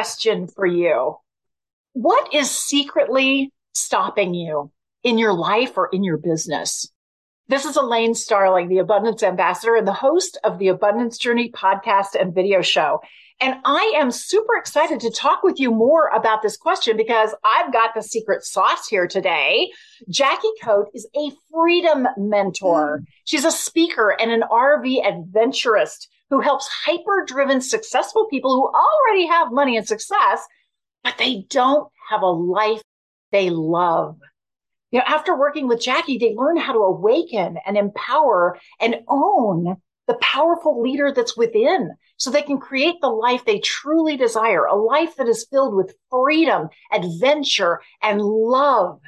Question for you. What is secretly stopping you in your life or in your business? This is Elaine Starling, the Abundance Ambassador and the host of the Abundance Journey podcast and video show. And I am super excited to talk with you more about this question because I've got the secret sauce here today. Jackie Cote is a freedom mentor. Mm. She's a speaker and an RV adventurist who helps hyper driven, successful people who already have money and success, but they don't have a life they love. You know, after working with Jackie, they learn how to awaken and empower and own the powerful leader that's within so they can create the life they truly desire, a life that is filled with freedom, adventure, and love,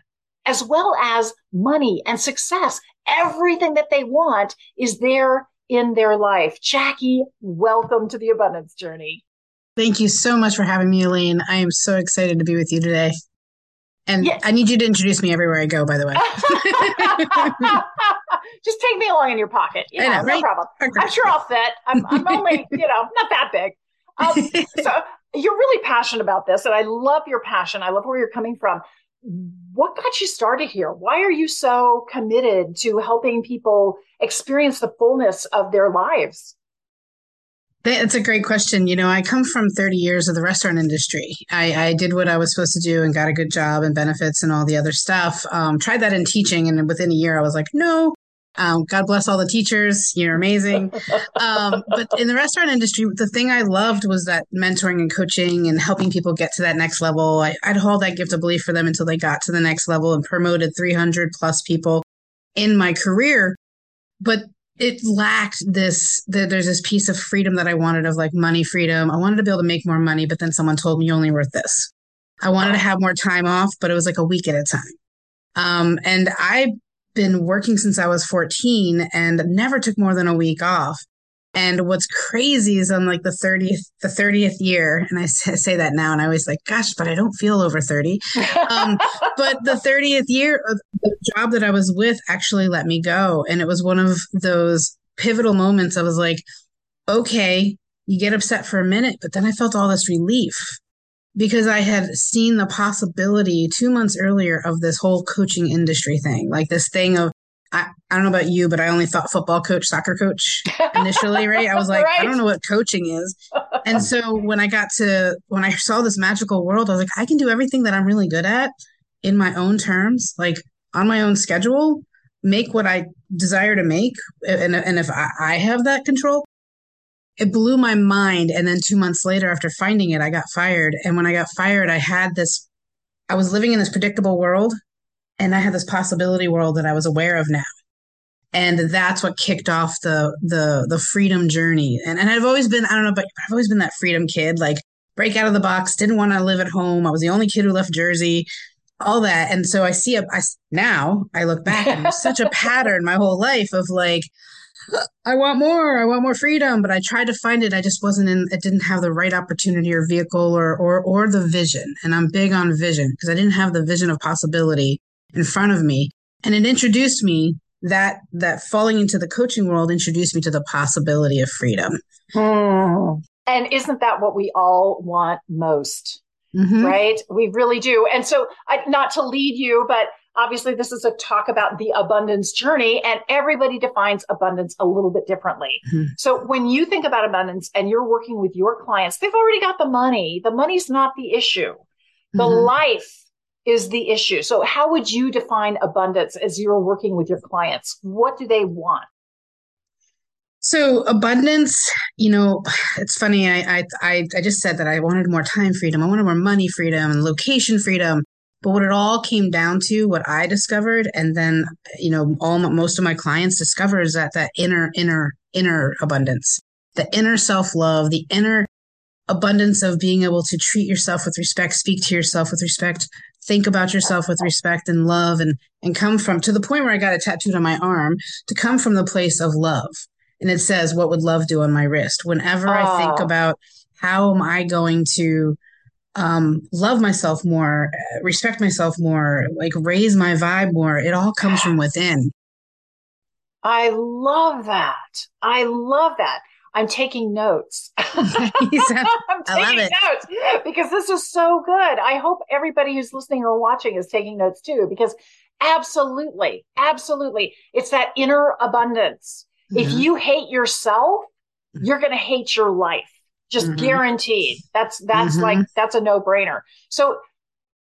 as well as money and success. Everything that they want is there in their life. Jackie, welcome to the abundance journey. Thank you so much for having me, Elaine. I am so excited to be with you today. And yes. I need you to introduce me everywhere I go, by the way. Just take me along in your pocket. You know, know right? no problem. Okay. I'm sure I'll fit. I'm, I'm only, you know, not that big. Um, so you're really passionate about this, and I love your passion. I love where you're coming from what got you started here? Why are you so committed to helping people experience the fullness of their lives? That's a great question. You know, I come from 30 years of the restaurant industry. I, I, did what I was supposed to do and got a good job and benefits and all the other stuff. Um, tried that in teaching, and within a year, I was like, no, um, God bless all the teachers. You're amazing. Um, but in the restaurant industry, the thing I loved was that mentoring and coaching and helping people get to that next level. I, would hold that gift of belief for them until they got to the next level and promoted 300 plus people in my career. But it lacked this, the, there's this piece of freedom that I wanted of like money freedom. I wanted to be able to make more money, but then someone told me you're only worth this. I wanted to have more time off, but it was like a week at a time. Um, and I been working since I was 14 and never took more than a week off. And what's crazy is on like the 30th, the 30th year, and I say that now, and I always like, gosh, but I don't feel over 30. Um, but the 30th year, uh, the job that I was with actually let me go. And it was one of those pivotal moments. I was like, okay, you get upset for a minute, but then I felt all this relief because I had seen the possibility two months earlier of this whole coaching industry thing, like this thing of, I, I don't know about you, but I only thought football coach, soccer coach initially, right? I was like, right. I don't know what coaching is. And so when I got to, when I saw this magical world, I was like, I can do everything that I'm really good at in my own terms, like on my own schedule, make what I desire to make. And, and if I, I have that control, it blew my mind. And then two months later, after finding it, I got fired. And when I got fired, I had this, I was living in this predictable world and I had this possibility world that I was aware of now. And that's what kicked off the, the, the freedom journey. And, and I've always been, I don't know, but I've always been that freedom kid, like break out of the box, didn't want to live at home. I was the only kid who left Jersey, all that. And so I see a, I, now I look back and there's such a pattern my whole life of like, I want more. I want more freedom. But I tried to find it. I just wasn't in. It didn't have the right opportunity or vehicle or or or the vision. And I'm big on vision because I didn't have the vision of possibility in front of me. And it introduced me that that falling into the coaching world introduced me to the possibility of freedom. Hmm. And isn't that what we all want most? Mm-hmm. Right? We really do. And so, I, not to lead you, but Obviously, this is a talk about the abundance journey, and everybody defines abundance a little bit differently. Mm-hmm. So, when you think about abundance and you're working with your clients, they've already got the money. The money's not the issue, the mm-hmm. life is the issue. So, how would you define abundance as you're working with your clients? What do they want? So abundance, you know, it's funny. I, I I just said that I wanted more time freedom. I wanted more money freedom and location freedom. But what it all came down to, what I discovered, and then you know, all most of my clients discover is that that inner, inner, inner abundance, the inner self love, the inner abundance of being able to treat yourself with respect, speak to yourself with respect, think about yourself with respect and love and and come from to the point where I got a tattooed on my arm to come from the place of love. And it says, What would love do on my wrist? Whenever oh. I think about how am I going to um, love myself more, respect myself more, like raise my vibe more, it all comes from within. I love that. I love that. I'm taking notes. I'm taking notes because this is so good. I hope everybody who's listening or watching is taking notes too, because absolutely, absolutely, it's that inner abundance. Mm-hmm. If you hate yourself, mm-hmm. you're going to hate your life. Just mm-hmm. guaranteed. That's, that's mm-hmm. like, that's a no brainer. So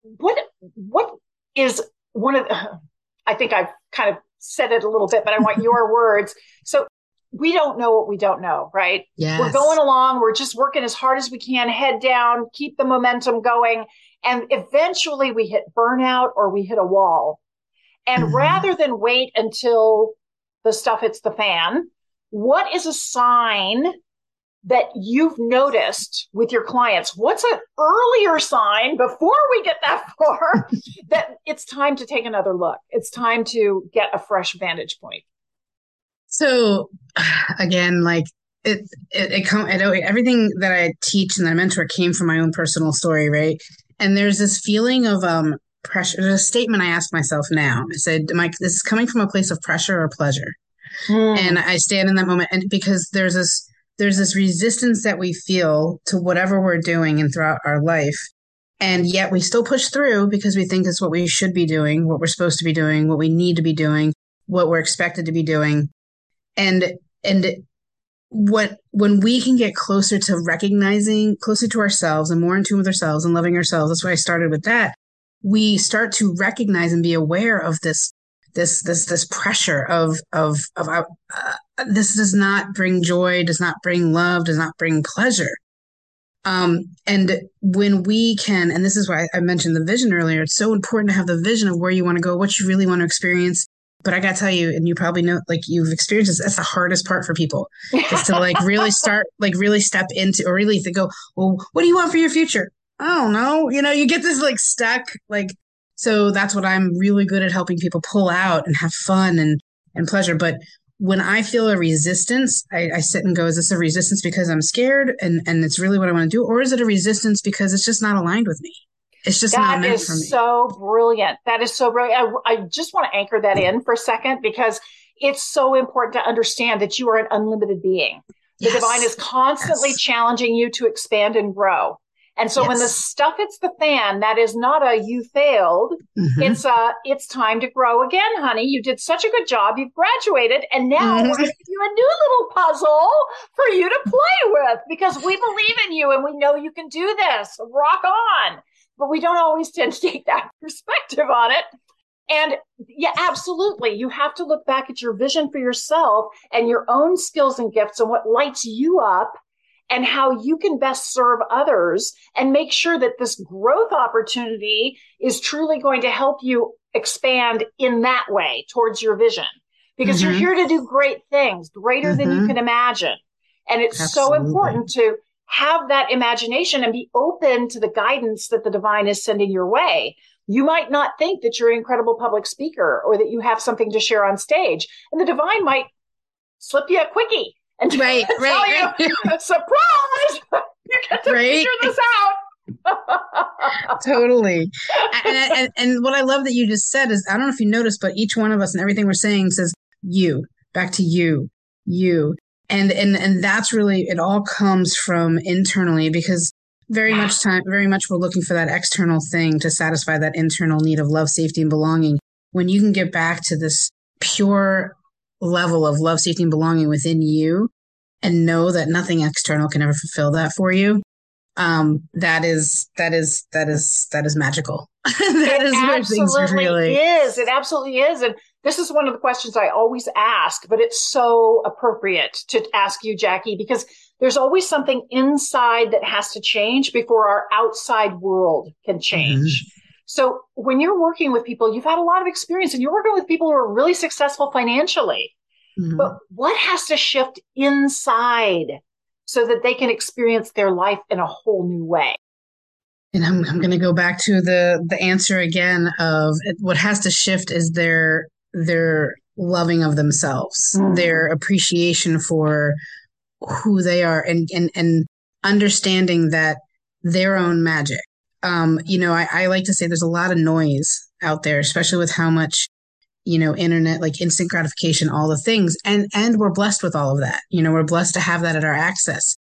what, what is one of the, I think I've kind of said it a little bit, but I want your words. So we don't know what we don't know, right? Yes. We're going along. We're just working as hard as we can, head down, keep the momentum going. And eventually we hit burnout or we hit a wall. And mm-hmm. rather than wait until the stuff hits the fan, what is a sign that you've noticed with your clients? What's an earlier sign before we get that far that it's time to take another look? It's time to get a fresh vantage point. So again, like it, it, it come, it, everything that I teach and that I mentor came from my own personal story, right? And there's this feeling of um pressure. There's a statement I ask myself now. I said, "Mike, this is coming from a place of pressure or pleasure?" Mm. And I stand in that moment, and because there's this there's this resistance that we feel to whatever we're doing and throughout our life, and yet we still push through because we think it's what we should be doing, what we're supposed to be doing, what we need to be doing, what we're expected to be doing. And and what when we can get closer to recognizing closer to ourselves and more in tune with ourselves and loving ourselves that's why i started with that we start to recognize and be aware of this this this this pressure of of of uh, this does not bring joy does not bring love does not bring pleasure um and when we can and this is why i mentioned the vision earlier it's so important to have the vision of where you want to go what you really want to experience but I gotta tell you, and you probably know, like you've experienced this. That's the hardest part for people is to like really start, like really step into, or really to go, well, what do you want for your future? I don't know. You know, you get this like stuck, like so. That's what I'm really good at helping people pull out and have fun and and pleasure. But when I feel a resistance, I, I sit and go, is this a resistance because I'm scared and and it's really what I want to do, or is it a resistance because it's just not aligned with me? It's just that not is so brilliant. That is so brilliant. I, I just want to anchor that in for a second because it's so important to understand that you are an unlimited being. The yes. divine is constantly yes. challenging you to expand and grow. And so yes. when the stuff hits the fan, that is not a you failed. Mm-hmm. It's a it's time to grow again, honey. You did such a good job. You've graduated, and now mm-hmm. we're going to give you a new little puzzle for you to play with because we believe in you and we know you can do this. Rock on but we don't always tend to take that perspective on it. And yeah, absolutely. You have to look back at your vision for yourself and your own skills and gifts and what lights you up and how you can best serve others and make sure that this growth opportunity is truly going to help you expand in that way towards your vision because mm-hmm. you're here to do great things, greater mm-hmm. than you mm-hmm. can imagine. And it's Absolutely. so important to have that imagination and be open to the guidance that the divine is sending your way. You might not think that you're an incredible public speaker or that you have something to share on stage, and the divine might slip you a quickie and right, tell right, you, right. surprise, you get to right. figure this out. totally. And, and, and what I love that you just said is I don't know if you noticed, but each one of us and everything we're saying says you, back to you, you and and and that's really it all comes from internally because very much time very much we're looking for that external thing to satisfy that internal need of love safety and belonging when you can get back to this pure level of love safety and belonging within you and know that nothing external can ever fulfill that for you um that is that is that is that is magical. That it is absolutely really is. It absolutely is. And this is one of the questions I always ask, but it's so appropriate to ask you, Jackie, because there's always something inside that has to change before our outside world can change. Mm-hmm. So when you're working with people, you've had a lot of experience and you're working with people who are really successful financially. Mm-hmm. But what has to shift inside so that they can experience their life in a whole new way. And I'm, I'm going to go back to the the answer again of what has to shift is their their loving of themselves, mm. their appreciation for who they are, and and and understanding that their own magic. Um, you know, I, I like to say there's a lot of noise out there, especially with how much you know internet like instant gratification all the things and and we're blessed with all of that you know we're blessed to have that at our access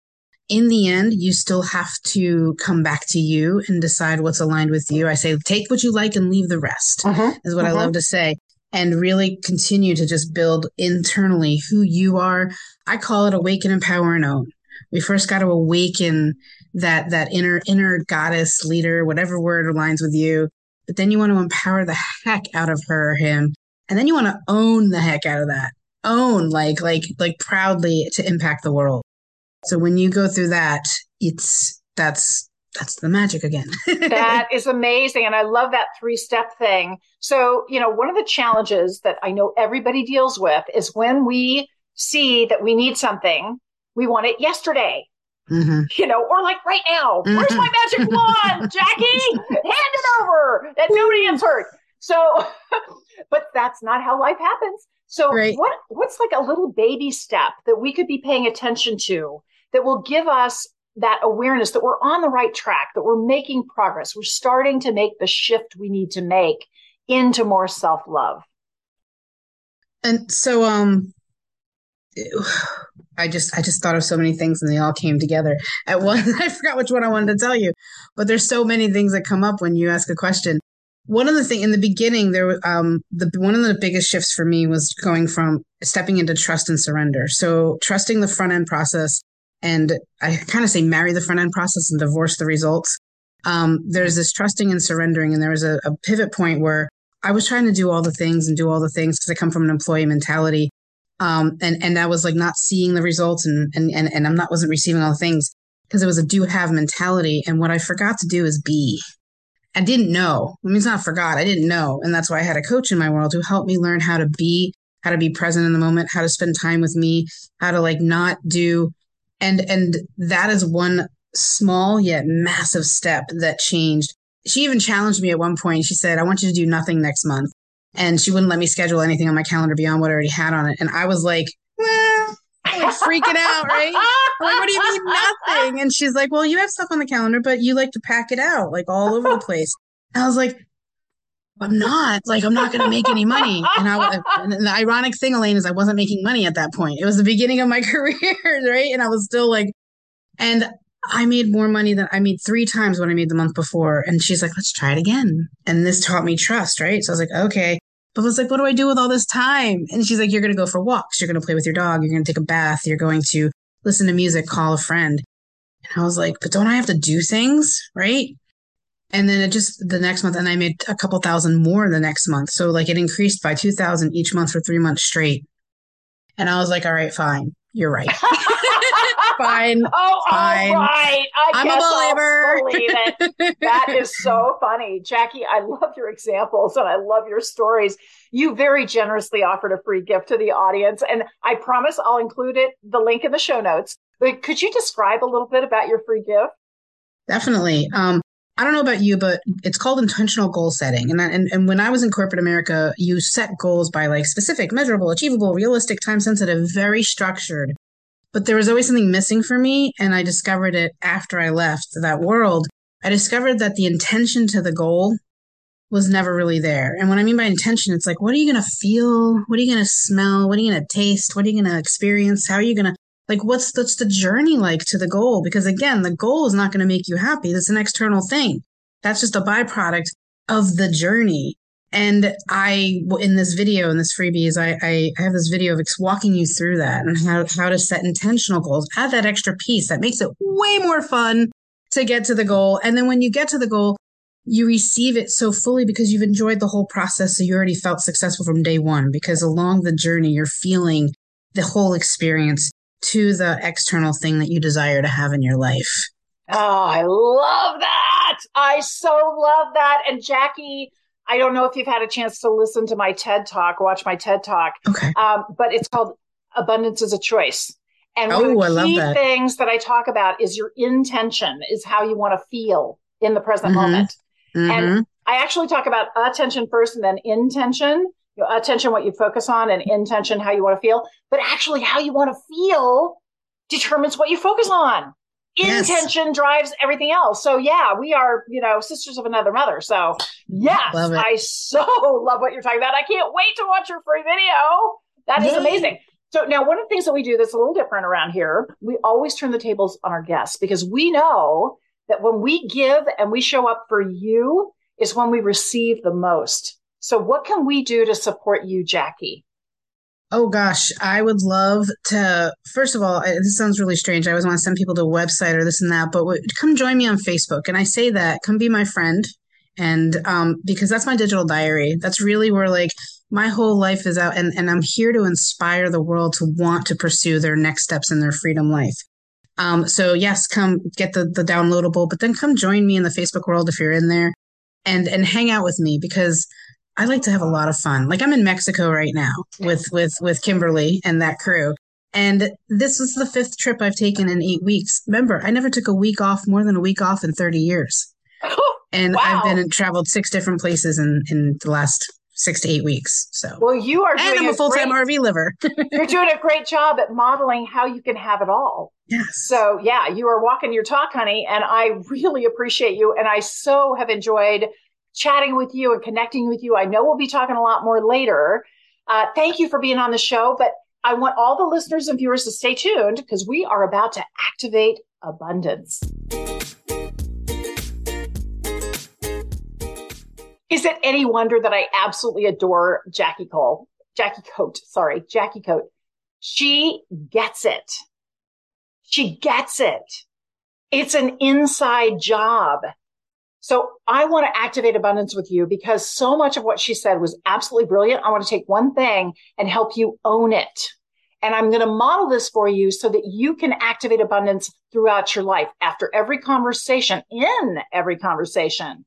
in the end, you still have to come back to you and decide what's aligned with you. I say, take what you like and leave the rest, uh-huh, is what uh-huh. I love to say. And really continue to just build internally who you are. I call it awaken, empower, and own. We first got to awaken that that inner inner goddess leader, whatever word aligns with you. But then you want to empower the heck out of her or him. And then you want to own the heck out of that. Own like like like proudly to impact the world. So when you go through that, it's that's that's the magic again. that is amazing. And I love that three step thing. So, you know, one of the challenges that I know everybody deals with is when we see that we need something, we want it yesterday. Mm-hmm. You know, or like right now, mm-hmm. where's my magic wand, Jackie? Hand it over that nobody gets hurt. So, but that's not how life happens. So, right. what what's like a little baby step that we could be paying attention to that will give us that awareness that we're on the right track, that we're making progress. We're starting to make the shift we need to make into more self love. And so, um, I just I just thought of so many things and they all came together at once. I forgot which one I wanted to tell you, but there's so many things that come up when you ask a question. One of the thing in the beginning, there um the one of the biggest shifts for me was going from stepping into trust and surrender. So trusting the front end process and I kind of say marry the front end process and divorce the results. Um, there's this trusting and surrendering, and there was a, a pivot point where I was trying to do all the things and do all the things because I come from an employee mentality, um, and and I was like not seeing the results, and and and, and I'm not wasn't receiving all the things because it was a do have mentality, and what I forgot to do is be. I didn't know. I mean, it's not forgot. I didn't know, and that's why I had a coach in my world who helped me learn how to be, how to be present in the moment, how to spend time with me, how to like not do and and that is one small yet massive step that changed she even challenged me at one point she said i want you to do nothing next month and she wouldn't let me schedule anything on my calendar beyond what i already had on it and i was like eh, like freaking out right I'm like what do you mean nothing and she's like well you have stuff on the calendar but you like to pack it out like all over the place and i was like I'm not like I'm not going to make any money. And I and the ironic thing, Elaine, is I wasn't making money at that point. It was the beginning of my career, right? And I was still like, and I made more money than I made three times what I made the month before. And she's like, let's try it again. And this taught me trust, right? So I was like, okay. But I was like, what do I do with all this time? And she's like, you're going to go for walks. You're going to play with your dog. You're going to take a bath. You're going to listen to music, call a friend. And I was like, but don't I have to do things? Right. And then it just the next month, and I made a couple thousand more the next month. So like it increased by 2000 each month for three months straight. And I was like, all right, fine. You're right. fine. Oh, fine. all right. I I'm guess a believer. Believe it. that is so funny. Jackie, I love your examples and I love your stories. You very generously offered a free gift to the audience. And I promise I'll include it, the link in the show notes. But could you describe a little bit about your free gift? Definitely. Um, I don't know about you, but it's called intentional goal setting. And, and and when I was in corporate America, you set goals by like specific, measurable, achievable, realistic, time sensitive, very structured. But there was always something missing for me, and I discovered it after I left that world. I discovered that the intention to the goal was never really there. And what I mean by intention, it's like, what are you going to feel? What are you going to smell? What are you going to taste? What are you going to experience? How are you going to like what's what's the journey like to the goal? Because again the goal is not going to make you happy. That's an external thing. That's just a byproduct of the journey. And i in this video in this freebies i i, have this video of walking you through that and how, how to set intentional goals. Add that extra piece that makes it way more fun to get to the goal. And then when you get to the goal you receive it so fully because you've enjoyed the whole process. So you already felt successful from day one because along the journey you're feeling the whole experience to the external thing that you desire to have in your life. Oh, I love that. I so love that. And Jackie, I don't know if you've had a chance to listen to my TED talk, watch my TED talk. Okay. Um, but it's called Abundance is a Choice. And one oh, of the key that. things that I talk about is your intention, is how you want to feel in the present mm-hmm. moment. Mm-hmm. And I actually talk about attention first and then intention. Attention, what you focus on, and intention, how you want to feel. But actually, how you want to feel determines what you focus on. Yes. Intention drives everything else. So yeah, we are, you know, sisters of another mother. So yes, I so love what you're talking about. I can't wait to watch your free video. That is Yay. amazing. So now one of the things that we do that's a little different around here, we always turn the tables on our guests because we know that when we give and we show up for you is when we receive the most. So what can we do to support you, Jackie? Oh gosh, I would love to. First of all, this sounds really strange. I always want to send people to a website or this and that, but come join me on Facebook. And I say that, come be my friend, and um, because that's my digital diary. That's really where like my whole life is out, and and I'm here to inspire the world to want to pursue their next steps in their freedom life. Um, so yes, come get the the downloadable, but then come join me in the Facebook world if you're in there, and and hang out with me because I like to have a lot of fun. Like I'm in Mexico right now with with with Kimberly and that crew. And this was the fifth trip I've taken in eight weeks. Remember, I never took a week off, more than a week off in 30 years. and wow. I've been and traveled six different places in, in the last six to eight weeks. So, well, you are, and I'm a, full time RV liver. you're doing a great job at modeling how you can have it all. Yes. So, yeah, you are walking your talk, honey, and I really appreciate you. And I so have enjoyed chatting with you and connecting with you. I know we'll be talking a lot more later. Uh, thank you for being on the show, but I want all the listeners and viewers to stay tuned because we are about to activate abundance. Is it any wonder that I absolutely adore Jackie Cole? Jackie Cote, sorry, Jackie Cote. She gets it. She gets it. It's an inside job. So I want to activate abundance with you because so much of what she said was absolutely brilliant. I want to take one thing and help you own it. And I'm going to model this for you so that you can activate abundance throughout your life after every conversation, in every conversation,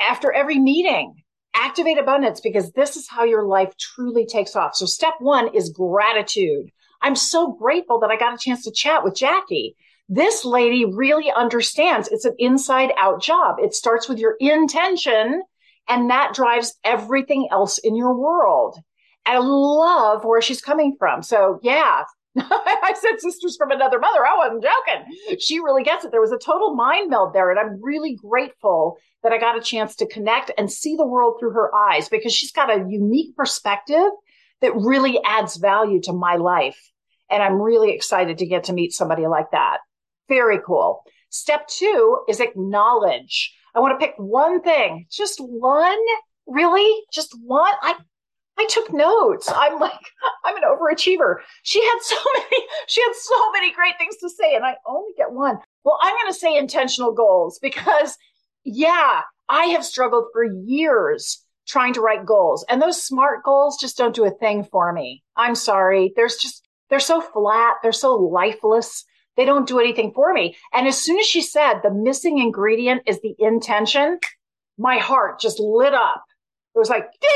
after every meeting. Activate abundance because this is how your life truly takes off. So step one is gratitude. I'm so grateful that I got a chance to chat with Jackie this lady really understands it's an inside out job. It starts with your intention and that drives everything else in your world. I love where she's coming from. So yeah, I said sisters from another mother. I wasn't joking. She really gets it. There was a total mind meld there. And I'm really grateful that I got a chance to connect and see the world through her eyes because she's got a unique perspective that really adds value to my life. And I'm really excited to get to meet somebody like that. Very cool. Step two is acknowledge. I want to pick one thing, just one, really, just one. I, I took notes. I'm like, I'm an overachiever. She had so many, she had so many great things to say, and I only get one. Well, I'm going to say intentional goals because, yeah, I have struggled for years trying to write goals, and those SMART goals just don't do a thing for me. I'm sorry. There's just, they're so flat, they're so lifeless. They don't do anything for me. And as soon as she said the missing ingredient is the intention, my heart just lit up. It was like ding,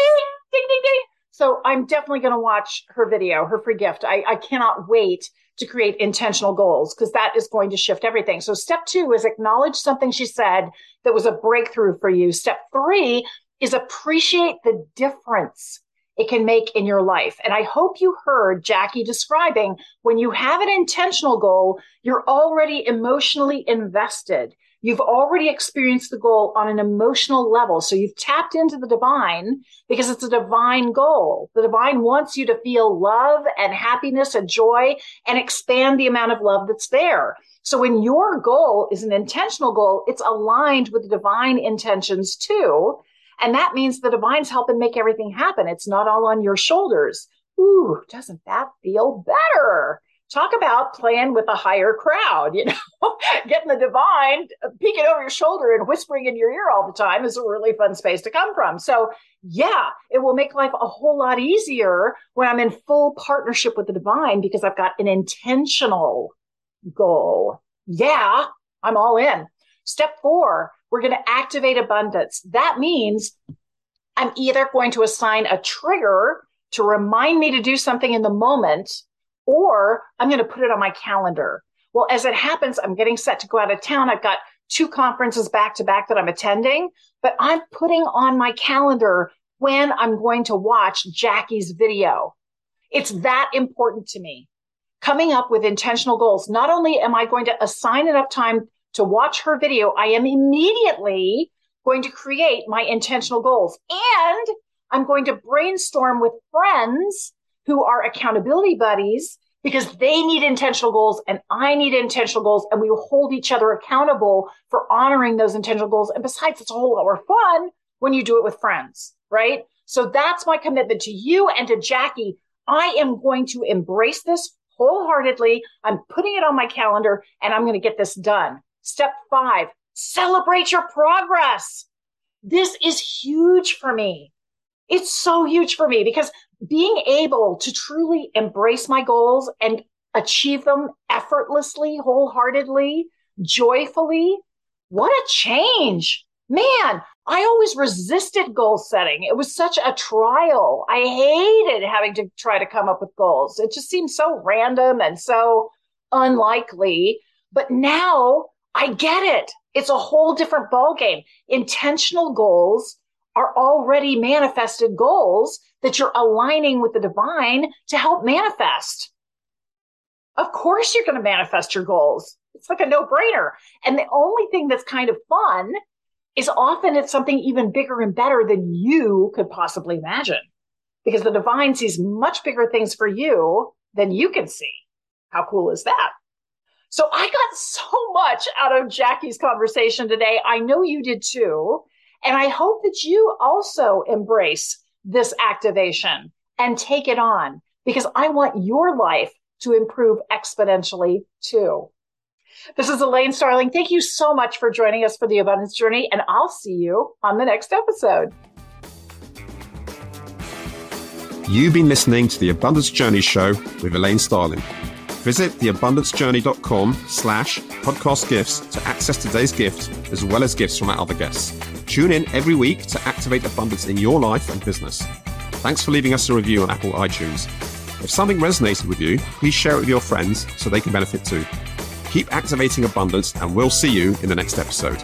ding, ding, ding. So I'm definitely going to watch her video, her free gift. I, I cannot wait to create intentional goals because that is going to shift everything. So step two is acknowledge something she said that was a breakthrough for you. Step three is appreciate the difference it can make in your life. And I hope you heard Jackie describing when you have an intentional goal, you're already emotionally invested. You've already experienced the goal on an emotional level. So you've tapped into the divine because it's a divine goal. The divine wants you to feel love and happiness and joy and expand the amount of love that's there. So when your goal is an intentional goal, it's aligned with the divine intentions too. And that means the divine's helping make everything happen. It's not all on your shoulders. Ooh, doesn't that feel better? Talk about playing with a higher crowd, you know, getting the divine uh, peeking over your shoulder and whispering in your ear all the time is a really fun space to come from. So yeah, it will make life a whole lot easier when I'm in full partnership with the divine because I've got an intentional goal. Yeah, I'm all in. Step four, we're going to activate abundance. That means I'm either going to assign a trigger to remind me to do something in the moment, or I'm going to put it on my calendar. Well, as it happens, I'm getting set to go out of town. I've got two conferences back to back that I'm attending, but I'm putting on my calendar when I'm going to watch Jackie's video. It's that important to me. Coming up with intentional goals. Not only am I going to assign enough time to watch her video, I am immediately going to create my intentional goals and I'm going to brainstorm with friends who are accountability buddies because they need intentional goals and I need intentional goals and we will hold each other accountable for honoring those intentional goals. And besides, it's a whole lot more fun when you do it with friends, right? So that's my commitment to you and to Jackie. I am going to embrace this wholeheartedly. I'm putting it on my calendar and I'm going to get this done. Step five, celebrate your progress. This is huge for me. It's so huge for me because being able to truly embrace my goals and achieve them effortlessly, wholeheartedly, joyfully, what a change. Man, I always resisted goal setting. It was such a trial. I hated having to try to come up with goals. It just seemed so random and so unlikely. But now I get it. It's a whole different ballgame. Intentional goals are already manifested goals that you're aligning with the divine to help manifest. Of course, you're going to manifest your goals. It's like a no brainer. And the only thing that's kind of fun is often it's something even bigger and better than you could possibly imagine because the divine sees much bigger things for you than you can see. How cool is that? So I got so much out of Jackie's conversation today. I know you did too. And I hope that you also embrace this activation and take it on because I want your life to improve exponentially too. This is Elaine Starling. Thank you so much for joining us for the Abundance Journey, and I'll see you on the next episode. You've been listening to the Abundance Journey Show with Elaine Starling. Visit theabundancejourney.com slash podcast gifts to access today's gift as well as gifts from our other guests. Tune in every week to activate abundance in your life and business. Thanks for leaving us a review on Apple iTunes. If something resonated with you, please share it with your friends so they can benefit too. Keep activating abundance, and we'll see you in the next episode.